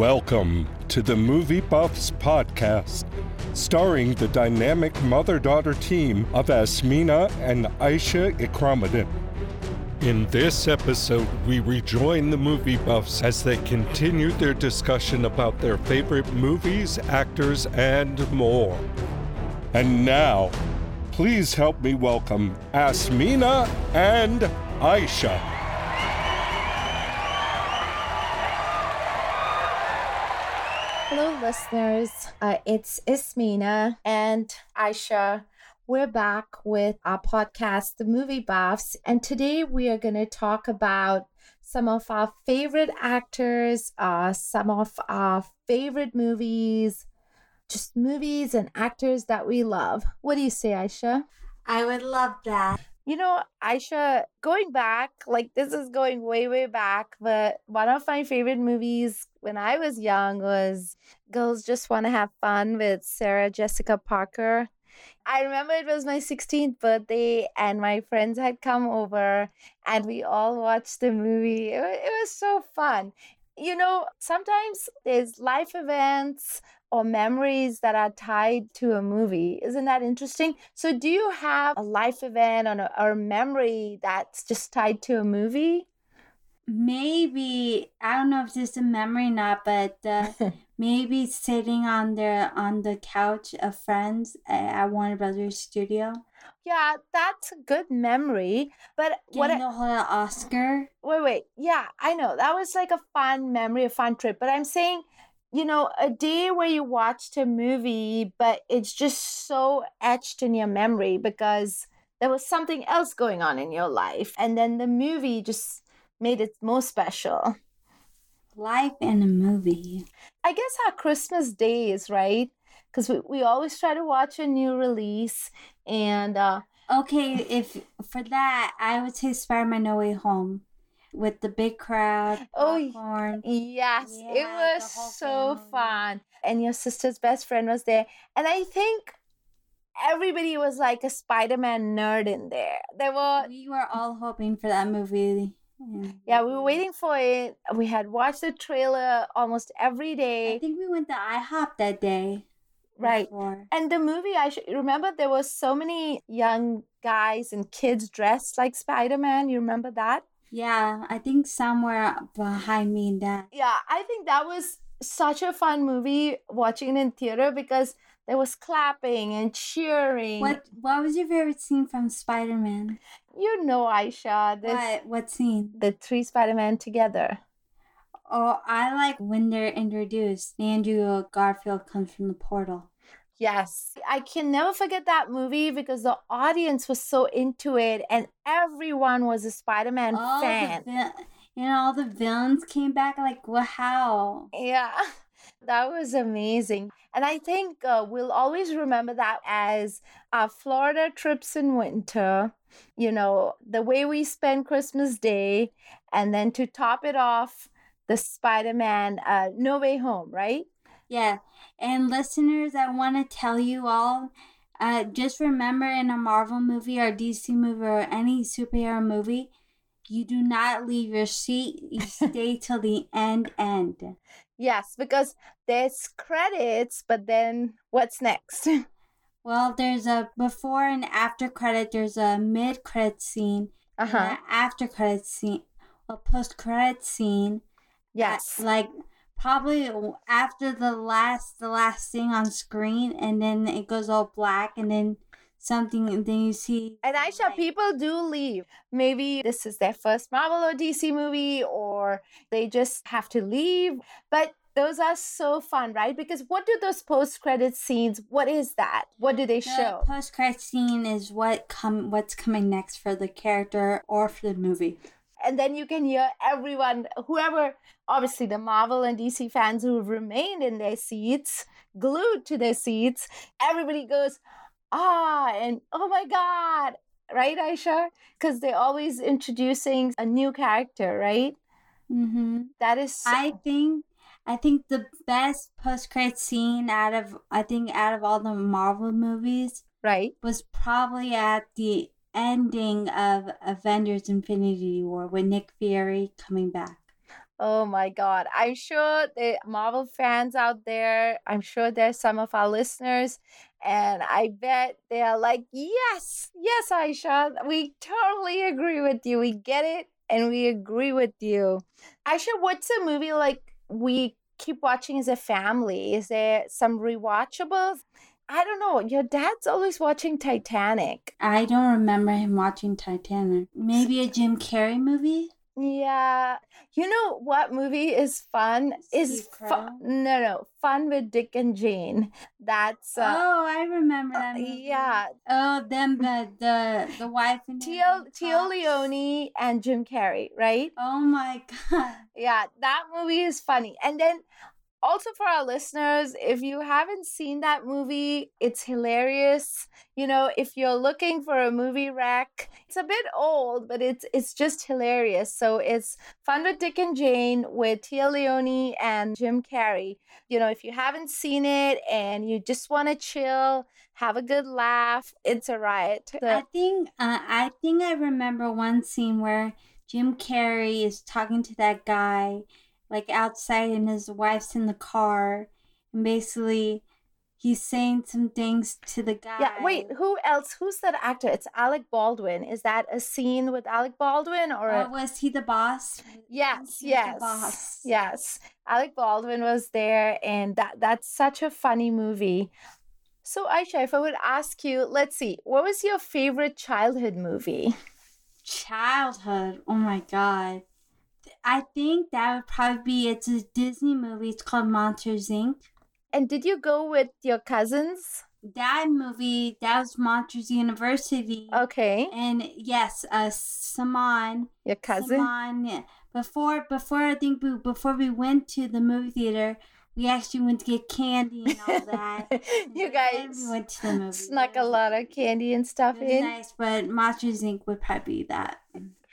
Welcome to the Movie Buffs Podcast, starring the dynamic mother daughter team of Asmina and Aisha Ikramuddin. In this episode, we rejoin the movie buffs as they continue their discussion about their favorite movies, actors, and more. And now, please help me welcome Asmina and Aisha. Listeners. Uh, it's Asmina and Aisha. We're back with our podcast, The Movie Buffs, and today we are going to talk about some of our favorite actors, uh, some of our favorite movies, just movies and actors that we love. What do you say, Aisha? I would love that. You know, Aisha, going back, like this is going way, way back, but one of my favorite movies when I was young was Girls Just Want to Have Fun with Sarah Jessica Parker. I remember it was my 16th birthday, and my friends had come over, and we all watched the movie. It, it was so fun. You know, sometimes there's life events or memories that are tied to a movie. Isn't that interesting? So, do you have a life event or a, or a memory that's just tied to a movie? Maybe I don't know if this is a memory or not, but uh, maybe sitting on the on the couch of friends at Warner Brothers studio. Yeah, that's a good memory. But what Getting the whole Oscar. Wait, wait. Yeah, I know that was like a fun memory, a fun trip. But I'm saying you know, a day where you watched a movie, but it's just so etched in your memory because there was something else going on in your life. And then the movie just made it more special. Life in a movie. I guess our Christmas Day is right? Because we, we always try to watch a new release. And uh, okay, if for that, I would say Spider Man No Way Home with the big crowd. Oh, yes, yeah, it was so family. fun. And your sister's best friend was there. And I think everybody was like a Spider-Man nerd in there. There were We were all hoping for that movie. Yeah. yeah, we were waiting for it. We had watched the trailer almost every day. I think we went to IHOP that day. Right. Before. And the movie, I should remember there was so many young guys and kids dressed like Spider-Man. You remember that? Yeah, I think somewhere behind me in that. Yeah, I think that was such a fun movie watching it in theater because there was clapping and cheering. What What was your favorite scene from Spider Man? You know, Aisha. This, what What scene? The three Spider Man together. Oh, I like when they're introduced. Andrew Garfield comes from the portal. Yes. I can never forget that movie because the audience was so into it and everyone was a Spider Man fan. The, and all the villains came back like, wow. Yeah. That was amazing. And I think uh, we'll always remember that as our Florida trips in winter, you know, the way we spend Christmas Day, and then to top it off, the Spider Man uh, No Way Home, right? Yeah. And listeners, I want to tell you all uh, just remember in a Marvel movie or DC movie or any superhero movie, you do not leave your seat. You stay till the end end. Yes, because there's credits, but then what's next? well, there's a before and after credit. There's a mid credit scene. Uh huh. After credit scene, a post credit scene. Yes. like probably after the last the last thing on screen and then it goes all black and then something and then you see and aisha like, people do leave. Maybe this is their first marvel or dc movie or they just have to leave. But those are so fun right? Because what do those post-credit scenes what is that? What do they the show? post-credit scene is what come what's coming next for the character or for the movie. And then you can hear everyone, whoever, obviously the Marvel and DC fans who have remained in their seats, glued to their seats, everybody goes, ah, and oh my God, right, Aisha? Because they're always introducing a new character, right? Mm-hmm. That is. So- I think. I think the best post credit scene out of I think out of all the Marvel movies, right, was probably at the ending of Avengers Infinity War with Nick Fury coming back. Oh my God. I'm sure the Marvel fans out there, I'm sure there's some of our listeners, and I bet they're like, yes, yes, Aisha, we totally agree with you. We get it and we agree with you. Aisha, what's a movie like we keep watching as a family? Is there some rewatchables? I don't know. Your dad's always watching Titanic. I don't remember him watching Titanic. Maybe a Jim Carrey movie? Yeah. You know what movie is fun? Is Steve fu- no no fun with Dick and Jane. That's uh, oh, I remember that movie. yeah. Oh, them the the the wife and Tio Tio. Leoni and Jim Carrey, right? Oh my god. Yeah, that movie is funny. And then also for our listeners, if you haven't seen that movie, it's hilarious. You know, if you're looking for a movie rec, it's a bit old, but it's it's just hilarious. So it's Fun with Dick and Jane with Téa Leoni and Jim Carrey. You know, if you haven't seen it and you just want to chill, have a good laugh, it's a riot. The- I think uh, I think I remember one scene where Jim Carrey is talking to that guy like outside and his wife's in the car and basically he's saying some things to the guy. Yeah, wait, who else? Who's that actor? It's Alec Baldwin. Is that a scene with Alec Baldwin or a- oh, was he the boss? Yes, yes. boss. Yes. Alec Baldwin was there and that that's such a funny movie. So Aisha, if I would ask you, let's see, what was your favorite childhood movie? Childhood. Oh my god. I think that would probably be it's a Disney movie. It's called Monsters Inc. And did you go with your cousins? That movie that was Monsters University. Okay. And yes, uh Saman Your cousin? Saman, yeah. Before before I think we, before we went to the movie theater, we actually went to get candy and all that. you guys we went to the movie. snuck a lot of candy and stuff It was in. nice, but Monsters Inc. would probably be that.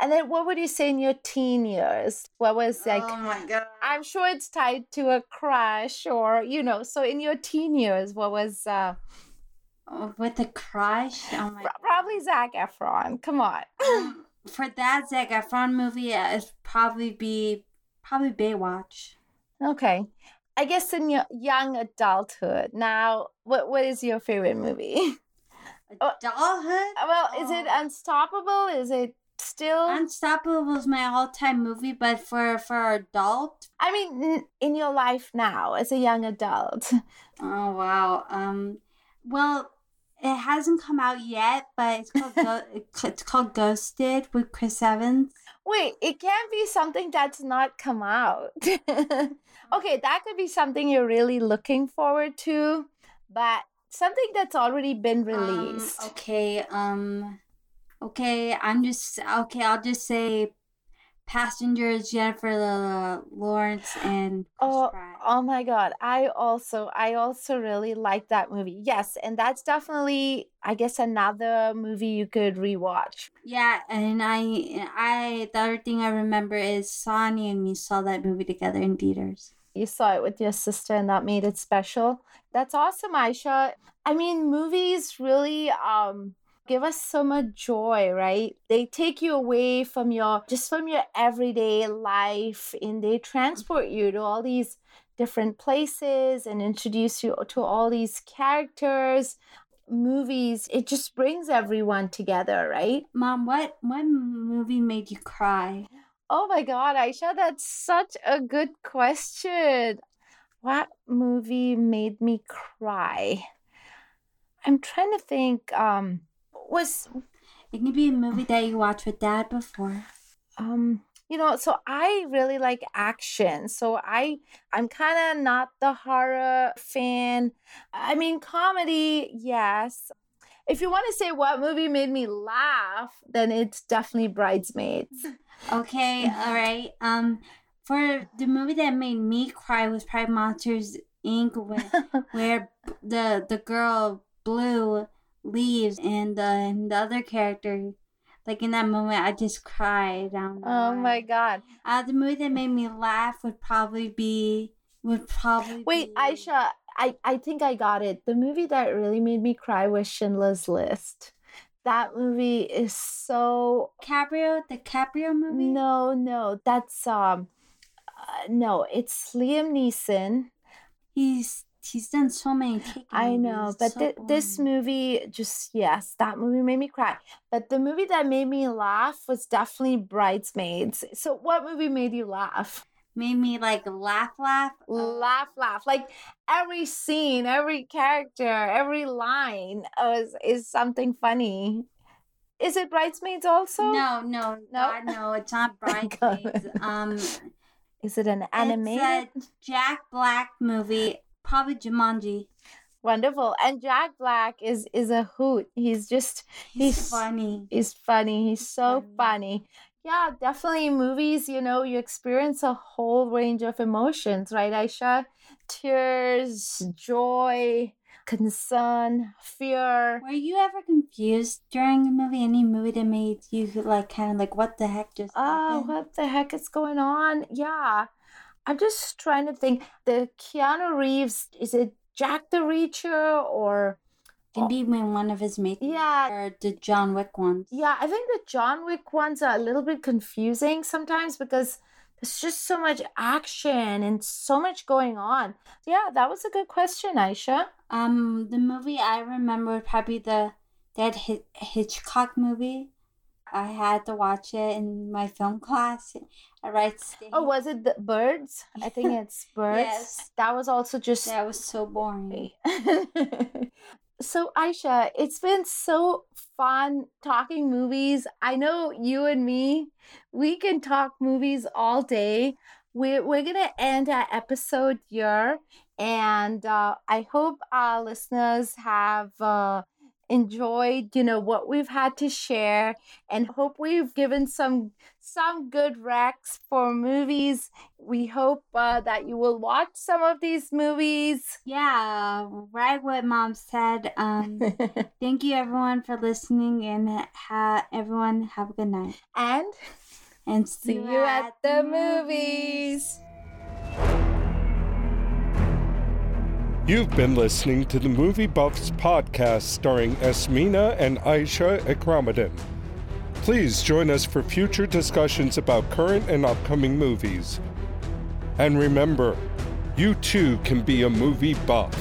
And then what would you say in your teen years? What was like oh my god! I'm sure it's tied to a crush or you know, so in your teen years, what was uh Oh, with a crush. Oh my. pro- probably Zac Efron. Come on. Um, for that Zac Efron movie, it'd probably be probably Baywatch. Okay. I guess in your young adulthood. Now, what what is your favorite movie? Oh. Adulthood. well, is it Oh. Unstoppable? Is it still Unstoppable was my all-time movie, but for for adult, I mean, in your life now as a young adult. oh wow. Um, well, it hasn't come out yet, but it's called Go- it's called Ghosted with Chris Evans. Wait, it can't be something that's not come out. okay, that could be something you're really looking forward to, but something that's already been released. Um, okay. Um. Okay. I'm just okay. I'll just say, Passengers Jennifer Lawrence and Chris Oh, Pratt. Oh my god, I also I also really like that movie. Yes, and that's definitely I guess another movie you could rewatch. Yeah, and I, I, the other thing I remember is Sonny and me saw that movie together in theaters. You saw it with your sister and that made it special. That's awesome, Aisha. I mean, movies really um give us so much joy, right? They take you away from your just from your everyday life and they transport you to all these different places and introduce you to all these characters. Movies, it just brings everyone together, right? Mom, what what movie made you cry? Oh my God, Aisha, that's such a good question. What movie made me cry? I'm trying to think. Um, was It can be a movie that you watched with dad before. um, you know, so I really like action. So I, I'm kind of not the horror fan. I mean, comedy, yes. If you want to say what movie made me laugh, then it's definitely Bridesmaids. Okay, all right. Um, for the movie that made me cry was probably Monsters Inc. Where, where the the girl Blue leaves and the and the other character, like in that moment, I just cried. Oh my. God. Uh, the movie that made me laugh would probably be would probably Wait, be, Aisha, I, I think I got it. The movie that really made me cry was Schindler's List. That movie is so Caprio, the Caprio movie. no, no. That's um Uh, no, it's Liam Neeson. He's he's done so many. I know, but so thi- this movie just yes, that movie made me cry. But the movie that made me laugh was definitely Bridesmaids. So, what movie made you laugh? made me like laugh, laugh, uh, laugh, laugh. Like every scene, every character, every line is is something funny. Is it Bridesmaids also? No, no, God, no, it's not. Bridesmaids. um, Is it an animated? It's a Jack Black movie, probably Jumanji. Wonderful. And Jack Black is is a hoot. He's just He's, He's- funny. he's funny. He's so funny. funny. Yeah, definitely movies, you know, you experience a whole range of emotions, right, Aisha? Tears, joy, concern, fear. Were you ever confused during a movie? Any movie that made you like kind of like, what the heck just Oh, happened? what the heck is going on? Yeah. I'm just trying to think. The Keanu Reeves, is it Jack the Reacher or Maybe when one of his mates. Yeah. Or the John Wick ones. Yeah, I think the John Wick ones are a little bit confusing sometimes because there's just so much action and so much going on. Yeah, that was a good question, Aisha. Um, the movie I remember probably the that Hi- Hitchcock movie. I had to watch it in my film class at Wright State. Oh, was it the birds? I think it's birds. Yes. That was also just that was so boring. so Aisha, it's been so fun talking movies. I know you and me, we can talk movies all day. We're we're gonna end our episode here, and uh, I hope our listeners have uh, enjoyed, you know, what we've had to share, and hope we've given some some good recs for movies. We hope uh, that you will watch some of these movies. Yeah, right what mom said. Um, thank you everyone for listening, and ha- everyone have a good night. and And see you at the movies. You've been listening to the Movie Buffs podcast starring Asmina and Aisha Ikramuddin. Please join us for future discussions about current and upcoming movies. And remember, you too can be a movie buff.